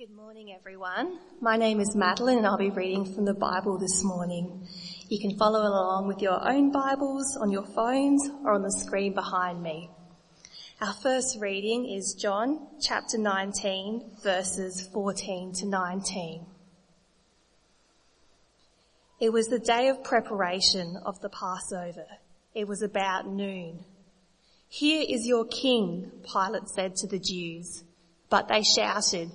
Good morning, everyone. My name is Madeline and I'll be reading from the Bible this morning. You can follow along with your own Bibles on your phones or on the screen behind me. Our first reading is John chapter 19 verses 14 to 19. It was the day of preparation of the Passover. It was about noon. Here is your king, Pilate said to the Jews. But they shouted,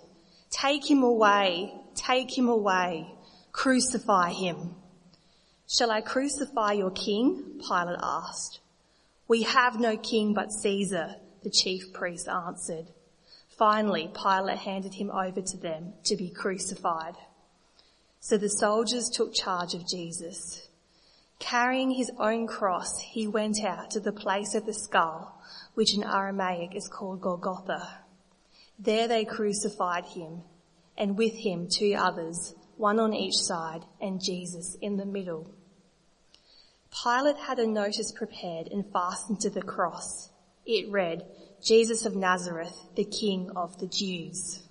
Take him away, take him away, crucify him. Shall I crucify your king? Pilate asked. We have no king but Caesar, the chief priest answered. Finally, Pilate handed him over to them to be crucified. So the soldiers took charge of Jesus. Carrying his own cross, he went out to the place of the skull, which in Aramaic is called Golgotha there they crucified him, and with him two others, one on each side, and Jesus in the middle. Pilate had a notice prepared and fastened to the cross. It read, Jesus of Nazareth, the King of the Jews.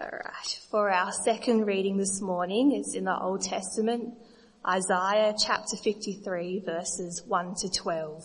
Alright, for our second reading this morning, it's in the Old Testament, Isaiah chapter 53 verses 1 to 12.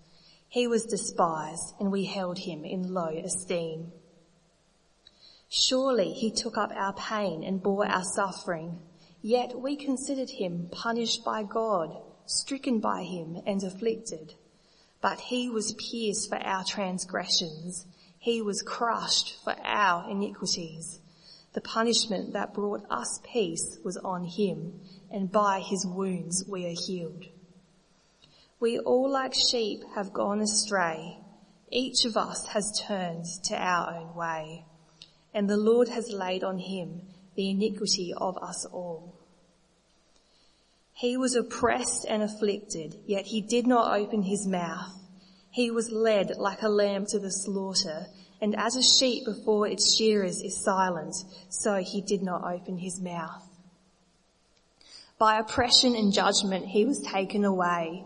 He was despised and we held him in low esteem. Surely he took up our pain and bore our suffering, yet we considered him punished by God, stricken by him and afflicted. But he was pierced for our transgressions. He was crushed for our iniquities. The punishment that brought us peace was on him and by his wounds we are healed. We all like sheep have gone astray. Each of us has turned to our own way and the Lord has laid on him the iniquity of us all. He was oppressed and afflicted, yet he did not open his mouth. He was led like a lamb to the slaughter, and as a sheep before its shearers is silent, so he did not open his mouth. By oppression and judgment he was taken away.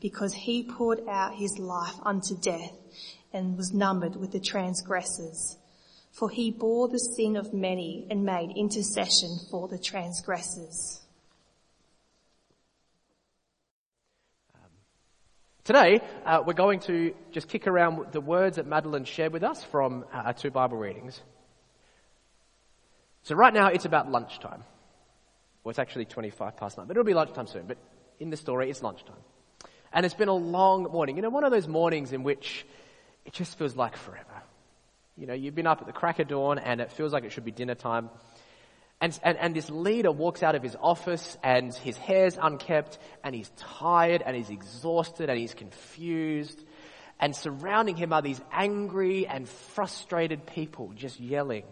because he poured out his life unto death and was numbered with the transgressors. For he bore the sin of many and made intercession for the transgressors. Um, today, uh, we're going to just kick around the words that Madeline shared with us from uh, our two Bible readings. So right now, it's about lunchtime. Well, it's actually 25 past nine, but it'll be lunchtime soon. But in the story, it's lunchtime. And it's been a long morning. You know, one of those mornings in which it just feels like forever. You know, you've been up at the crack of dawn and it feels like it should be dinner time. And, and, and this leader walks out of his office and his hair's unkept and he's tired and he's exhausted and he's confused. And surrounding him are these angry and frustrated people just yelling.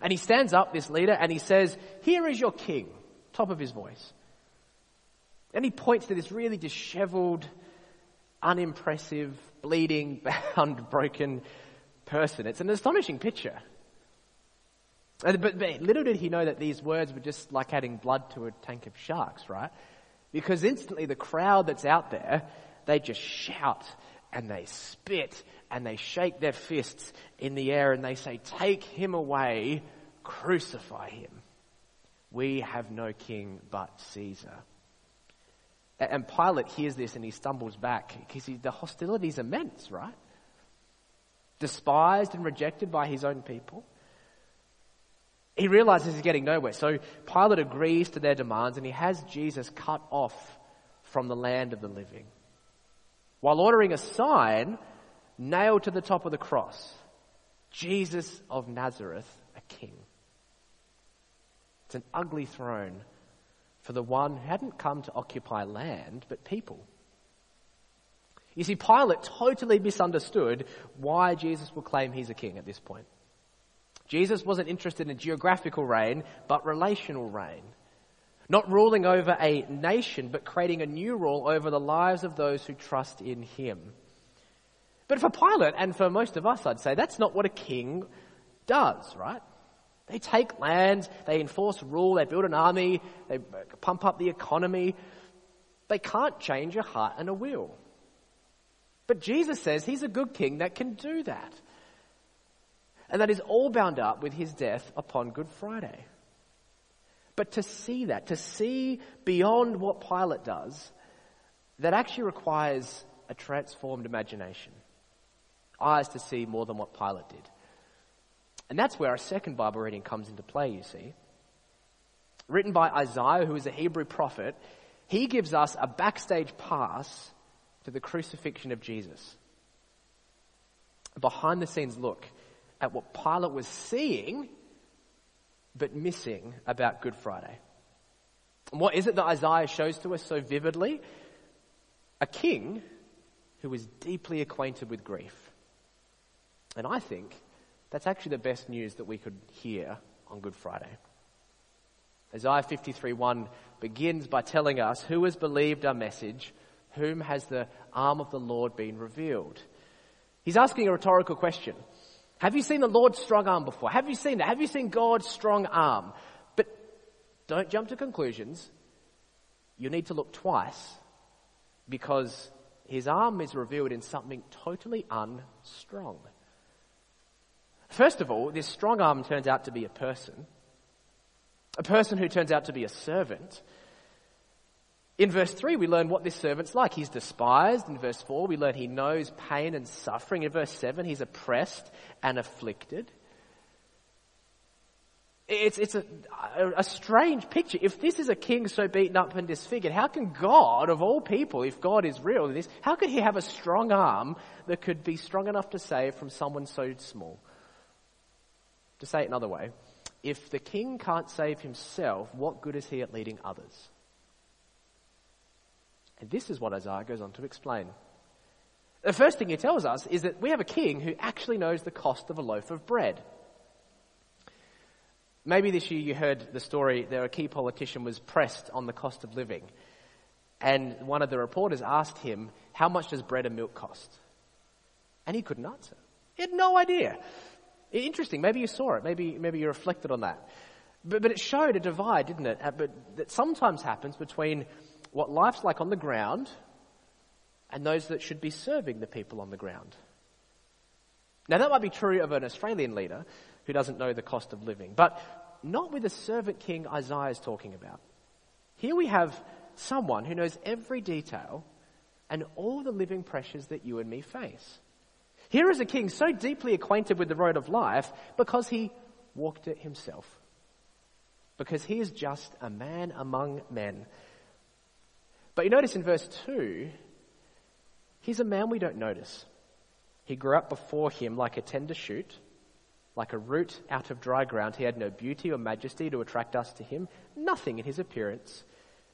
And he stands up, this leader, and he says, here is your king, top of his voice. And he points to this really disheveled, unimpressive, bleeding, bound, broken person. It's an astonishing picture. But, but little did he know that these words were just like adding blood to a tank of sharks, right? Because instantly the crowd that's out there, they just shout and they spit and they shake their fists in the air and they say, take him away, crucify him. We have no king but Caesar. And Pilate hears this and he stumbles back because the hostility is immense, right? Despised and rejected by his own people. He realizes he's getting nowhere. So Pilate agrees to their demands and he has Jesus cut off from the land of the living. While ordering a sign nailed to the top of the cross Jesus of Nazareth, a king. It's an ugly throne for the one who hadn't come to occupy land, but people. You see, Pilate totally misunderstood why Jesus would claim he's a king at this point. Jesus wasn't interested in geographical reign, but relational reign. Not ruling over a nation, but creating a new rule over the lives of those who trust in him. But for Pilate, and for most of us, I'd say, that's not what a king does, right? They take land, they enforce rule, they build an army, they pump up the economy. They can't change a heart and a will. But Jesus says he's a good king that can do that. And that is all bound up with his death upon Good Friday. But to see that, to see beyond what Pilate does, that actually requires a transformed imagination eyes to see more than what Pilate did. And that's where our second Bible reading comes into play, you see. Written by Isaiah, who is a Hebrew prophet, he gives us a backstage pass to the crucifixion of Jesus. A behind the scenes look at what Pilate was seeing but missing about Good Friday. And what is it that Isaiah shows to us so vividly? A king who was deeply acquainted with grief. And I think that's actually the best news that we could hear on Good Friday. Isaiah 53:1 begins by telling us who has believed our message, whom has the arm of the Lord been revealed. He's asking a rhetorical question. Have you seen the Lord's strong arm before? Have you seen that? Have you seen God's strong arm? But don't jump to conclusions. You need to look twice because his arm is revealed in something totally unstrong. First of all, this strong arm turns out to be a person, a person who turns out to be a servant. In verse 3, we learn what this servant's like. He's despised. In verse 4, we learn he knows pain and suffering. In verse 7, he's oppressed and afflicted. It's, it's a, a, strange picture. If this is a king so beaten up and disfigured, how can God, of all people, if God is real this, how could he have a strong arm that could be strong enough to save from someone so small? To say it another way, if the king can't save himself, what good is he at leading others? And this is what Isaiah goes on to explain. The first thing he tells us is that we have a king who actually knows the cost of a loaf of bread. Maybe this year you heard the story that a key politician was pressed on the cost of living. And one of the reporters asked him, How much does bread and milk cost? And he couldn't answer. He had no idea. Interesting. Maybe you saw it. Maybe, maybe you reflected on that. But, but it showed a divide, didn't it? Uh, but that sometimes happens between what life's like on the ground and those that should be serving the people on the ground. Now that might be true of an Australian leader who doesn't know the cost of living, but not with the servant king Isaiah is talking about. Here we have someone who knows every detail and all the living pressures that you and me face. Here is a king so deeply acquainted with the road of life because he walked it himself. Because he is just a man among men. But you notice in verse 2, he's a man we don't notice. He grew up before him like a tender shoot, like a root out of dry ground. He had no beauty or majesty to attract us to him, nothing in his appearance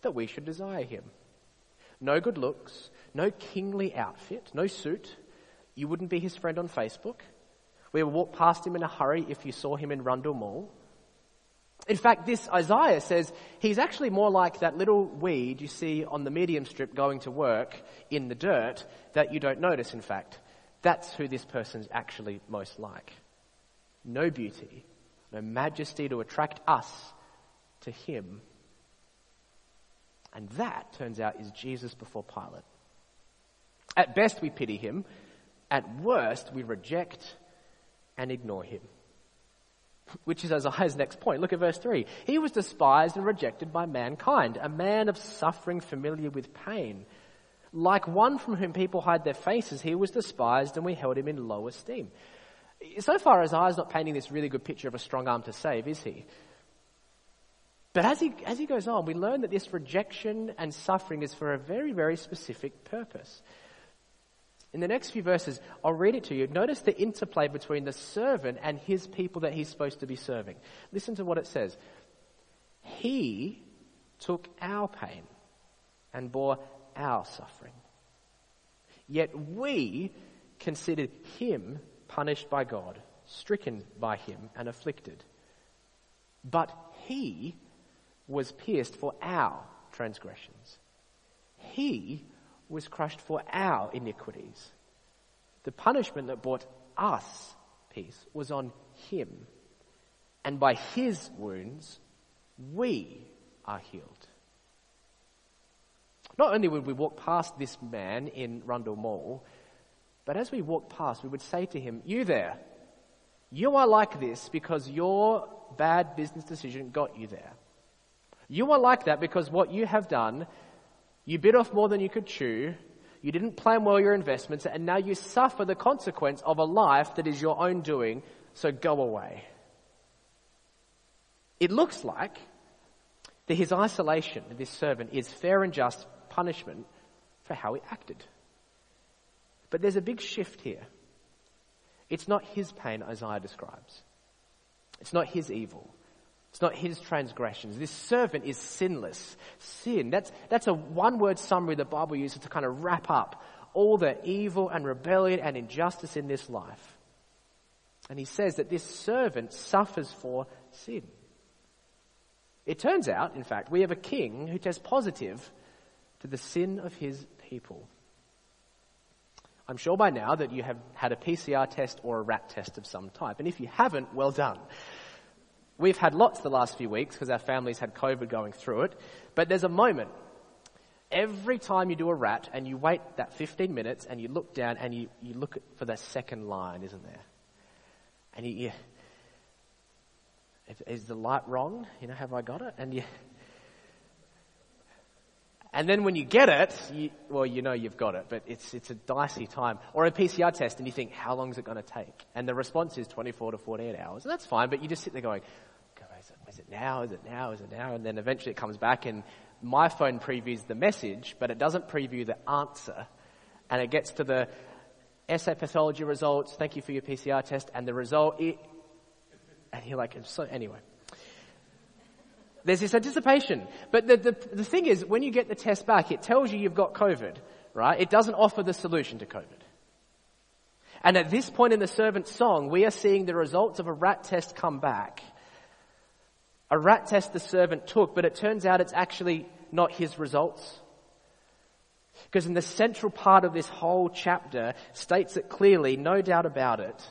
that we should desire him. No good looks, no kingly outfit, no suit, you wouldn't be his friend on Facebook. We would walk past him in a hurry if you saw him in Rundle Mall. In fact, this Isaiah says he's actually more like that little weed you see on the medium strip going to work in the dirt that you don't notice, in fact. That's who this person's actually most like. No beauty, no majesty to attract us to him. And that, turns out, is Jesus before Pilate. At best, we pity him. At worst, we reject and ignore him. Which is Isaiah's next point. Look at verse 3. He was despised and rejected by mankind, a man of suffering, familiar with pain. Like one from whom people hide their faces, he was despised and we held him in low esteem. So far, Isaiah's not painting this really good picture of a strong arm to save, is he? But as he, as he goes on, we learn that this rejection and suffering is for a very, very specific purpose. In the next few verses, I'll read it to you. Notice the interplay between the servant and his people that he's supposed to be serving. Listen to what it says. He took our pain and bore our suffering. Yet we considered him punished by God, stricken by him, and afflicted. But he was pierced for our transgressions. He was crushed for our iniquities. The punishment that brought us peace was on him. And by his wounds, we are healed. Not only would we walk past this man in Rundle Mall, but as we walked past, we would say to him, You there, you are like this because your bad business decision got you there. You are like that because what you have done you bit off more than you could chew. You didn't plan well your investments, and now you suffer the consequence of a life that is your own doing, so go away. It looks like that his isolation, this servant, is fair and just punishment for how he acted. But there's a big shift here. It's not his pain Isaiah describes. It's not his evil. It's not his transgressions. This servant is sinless. Sin. That's, that's a one word summary the Bible uses to kind of wrap up all the evil and rebellion and injustice in this life. And he says that this servant suffers for sin. It turns out, in fact, we have a king who tests positive to the sin of his people. I'm sure by now that you have had a PCR test or a rat test of some type. And if you haven't, well done. We've had lots the last few weeks because our families had COVID going through it. But there's a moment. Every time you do a rat and you wait that 15 minutes and you look down and you, you look for the second line, isn't there? And you, you is the light wrong? You know, have I got it? And you, and then when you get it, you, well, you know you've got it, but it's, it's a dicey time. Or a PCR test and you think, how long is it going to take? And the response is 24 to 48 hours. And that's fine, but you just sit there going, is it, is it now? Is it now? Is it now? And then eventually it comes back and my phone previews the message, but it doesn't preview the answer. And it gets to the SA Pathology results. Thank you for your PCR test. And the result, it, and you're like, so, anyway. There's this anticipation. But the, the, the thing is, when you get the test back, it tells you you've got COVID, right? It doesn't offer the solution to COVID. And at this point in the servant's song, we are seeing the results of a rat test come back a rat test the servant took, but it turns out it's actually not his results. Because in the central part of this whole chapter states it clearly, no doubt about it.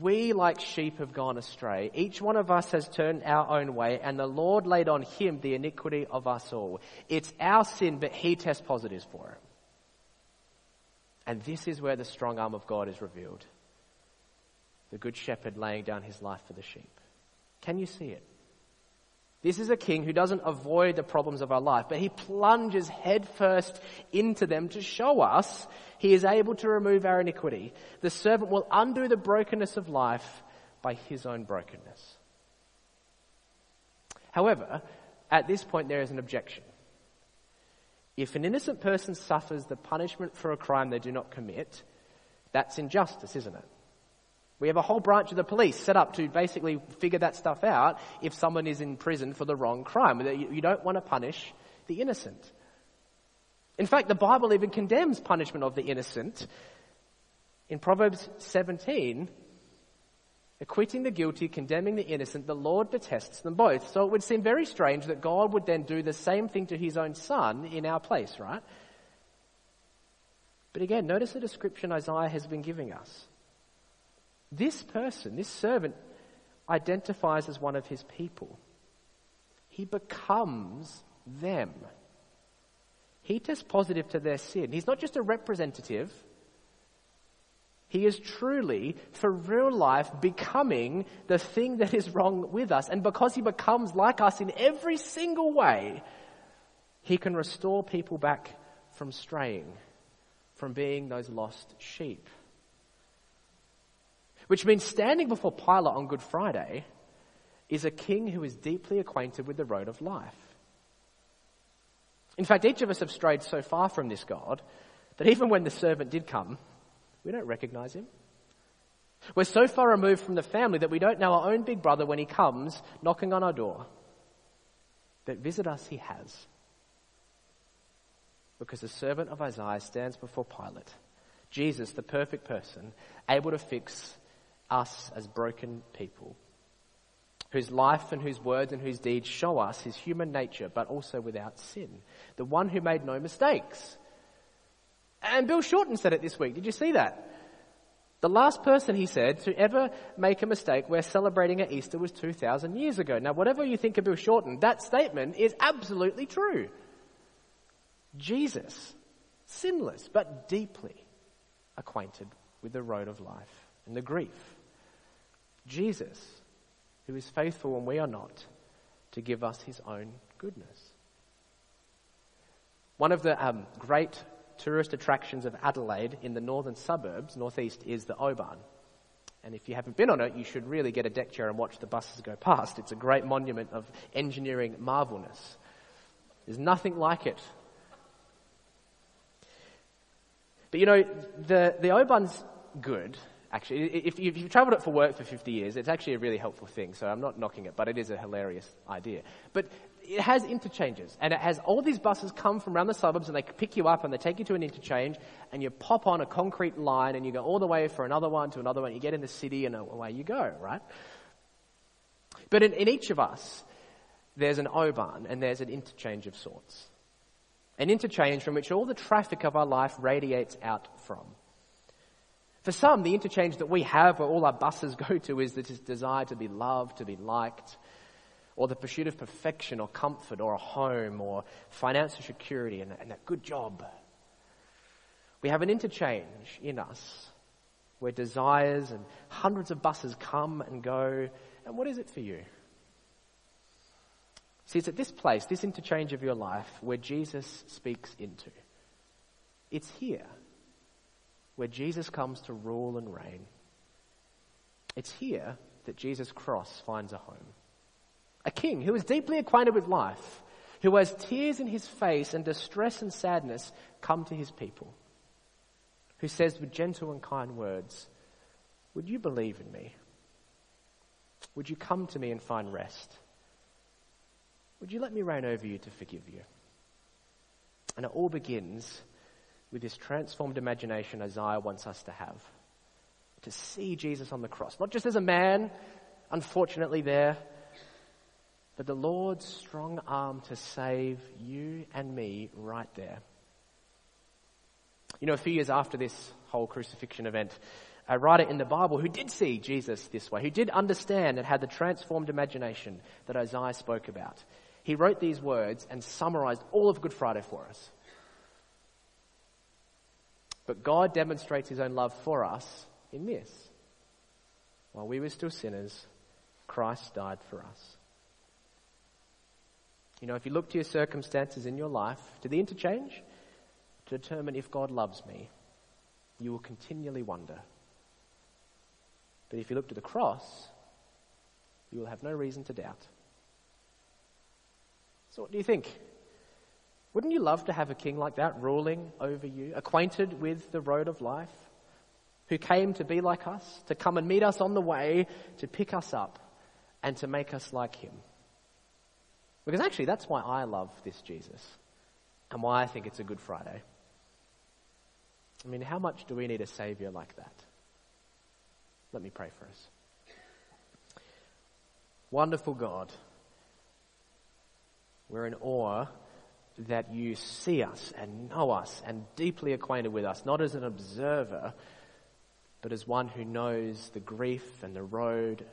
We like sheep have gone astray. Each one of us has turned our own way and the Lord laid on him the iniquity of us all. It's our sin, but he tests positives for it. And this is where the strong arm of God is revealed. The good shepherd laying down his life for the sheep. Can you see it? This is a king who doesn't avoid the problems of our life, but he plunges headfirst into them to show us he is able to remove our iniquity. The servant will undo the brokenness of life by his own brokenness. However, at this point there is an objection. If an innocent person suffers the punishment for a crime they do not commit, that's injustice, isn't it? We have a whole branch of the police set up to basically figure that stuff out if someone is in prison for the wrong crime. You don't want to punish the innocent. In fact, the Bible even condemns punishment of the innocent. In Proverbs 17, acquitting the guilty, condemning the innocent, the Lord detests them both. So it would seem very strange that God would then do the same thing to his own son in our place, right? But again, notice the description Isaiah has been giving us. This person, this servant, identifies as one of his people. He becomes them. He tests positive to their sin. He's not just a representative. He is truly, for real life, becoming the thing that is wrong with us. And because he becomes like us in every single way, he can restore people back from straying, from being those lost sheep. Which means standing before Pilate on Good Friday is a king who is deeply acquainted with the road of life. In fact, each of us have strayed so far from this God that even when the servant did come, we don't recognize him. We're so far removed from the family that we don't know our own big brother when he comes knocking on our door. But visit us he has. Because the servant of Isaiah stands before Pilate. Jesus, the perfect person, able to fix us as broken people, whose life and whose words and whose deeds show us his human nature, but also without sin. The one who made no mistakes. And Bill Shorten said it this week. Did you see that? The last person, he said, to ever make a mistake where celebrating at Easter was 2,000 years ago. Now, whatever you think of Bill Shorten, that statement is absolutely true. Jesus, sinless, but deeply acquainted with the road of life and the grief Jesus, who is faithful when we are not, to give us his own goodness. One of the um, great tourist attractions of Adelaide in the northern suburbs, northeast, is the O-Bahn. And if you haven't been on it, you should really get a deck chair and watch the buses go past. It's a great monument of engineering marvelness. There's nothing like it. But you know, the, the O-Bahn's good actually. If you've traveled it for work for 50 years, it's actually a really helpful thing. So I'm not knocking it, but it is a hilarious idea. But it has interchanges and it has all these buses come from around the suburbs and they pick you up and they take you to an interchange and you pop on a concrete line and you go all the way for another one to another one. You get in the city and away you go, right? But in, in each of us, there's an O-Bahn and there's an interchange of sorts. An interchange from which all the traffic of our life radiates out from. For some, the interchange that we have where all our buses go to is this desire to be loved, to be liked, or the pursuit of perfection or comfort or a home or financial security and, and a good job. We have an interchange in us where desires and hundreds of buses come and go. And what is it for you? See, it's at this place, this interchange of your life, where Jesus speaks into. It's here where Jesus comes to rule and reign. It's here that Jesus' cross finds a home. A king who is deeply acquainted with life, who has tears in his face and distress and sadness come to his people, who says with gentle and kind words, Would you believe in me? Would you come to me and find rest? Would you let me reign over you to forgive you? And it all begins with this transformed imagination Isaiah wants us to have. To see Jesus on the cross, not just as a man, unfortunately there, but the Lord's strong arm to save you and me right there. You know, a few years after this whole crucifixion event, a writer in the Bible who did see Jesus this way, who did understand and had the transformed imagination that Isaiah spoke about, he wrote these words and summarized all of Good Friday for us. But God demonstrates his own love for us in this. While we were still sinners, Christ died for us. You know, if you look to your circumstances in your life, to the interchange, to determine if God loves me, you will continually wonder. But if you look to the cross, you will have no reason to doubt. So, what do you think? Wouldn't you love to have a king like that ruling over you, acquainted with the road of life, who came to be like us, to come and meet us on the way, to pick us up, and to make us like him? Because actually, that's why I love this Jesus, and why I think it's a Good Friday. I mean, how much do we need a Savior like that? Let me pray for us. Wonderful God, we're in awe that you see us and know us and deeply acquainted with us, not as an observer, but as one who knows the grief and the road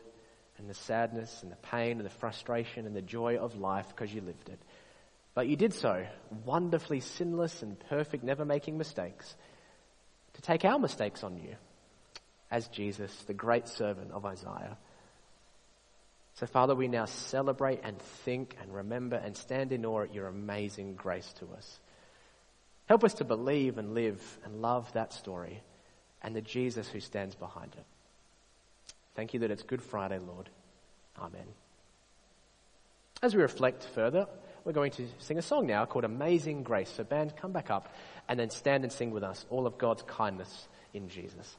and the sadness and the pain and the frustration and the joy of life because you lived it. But you did so wonderfully sinless and perfect, never making mistakes, to take our mistakes on you as Jesus, the great servant of Isaiah. So, Father, we now celebrate and think and remember and stand in awe at your amazing grace to us. Help us to believe and live and love that story and the Jesus who stands behind it. Thank you that it's Good Friday, Lord. Amen. As we reflect further, we're going to sing a song now called Amazing Grace. So, band, come back up and then stand and sing with us all of God's kindness in Jesus.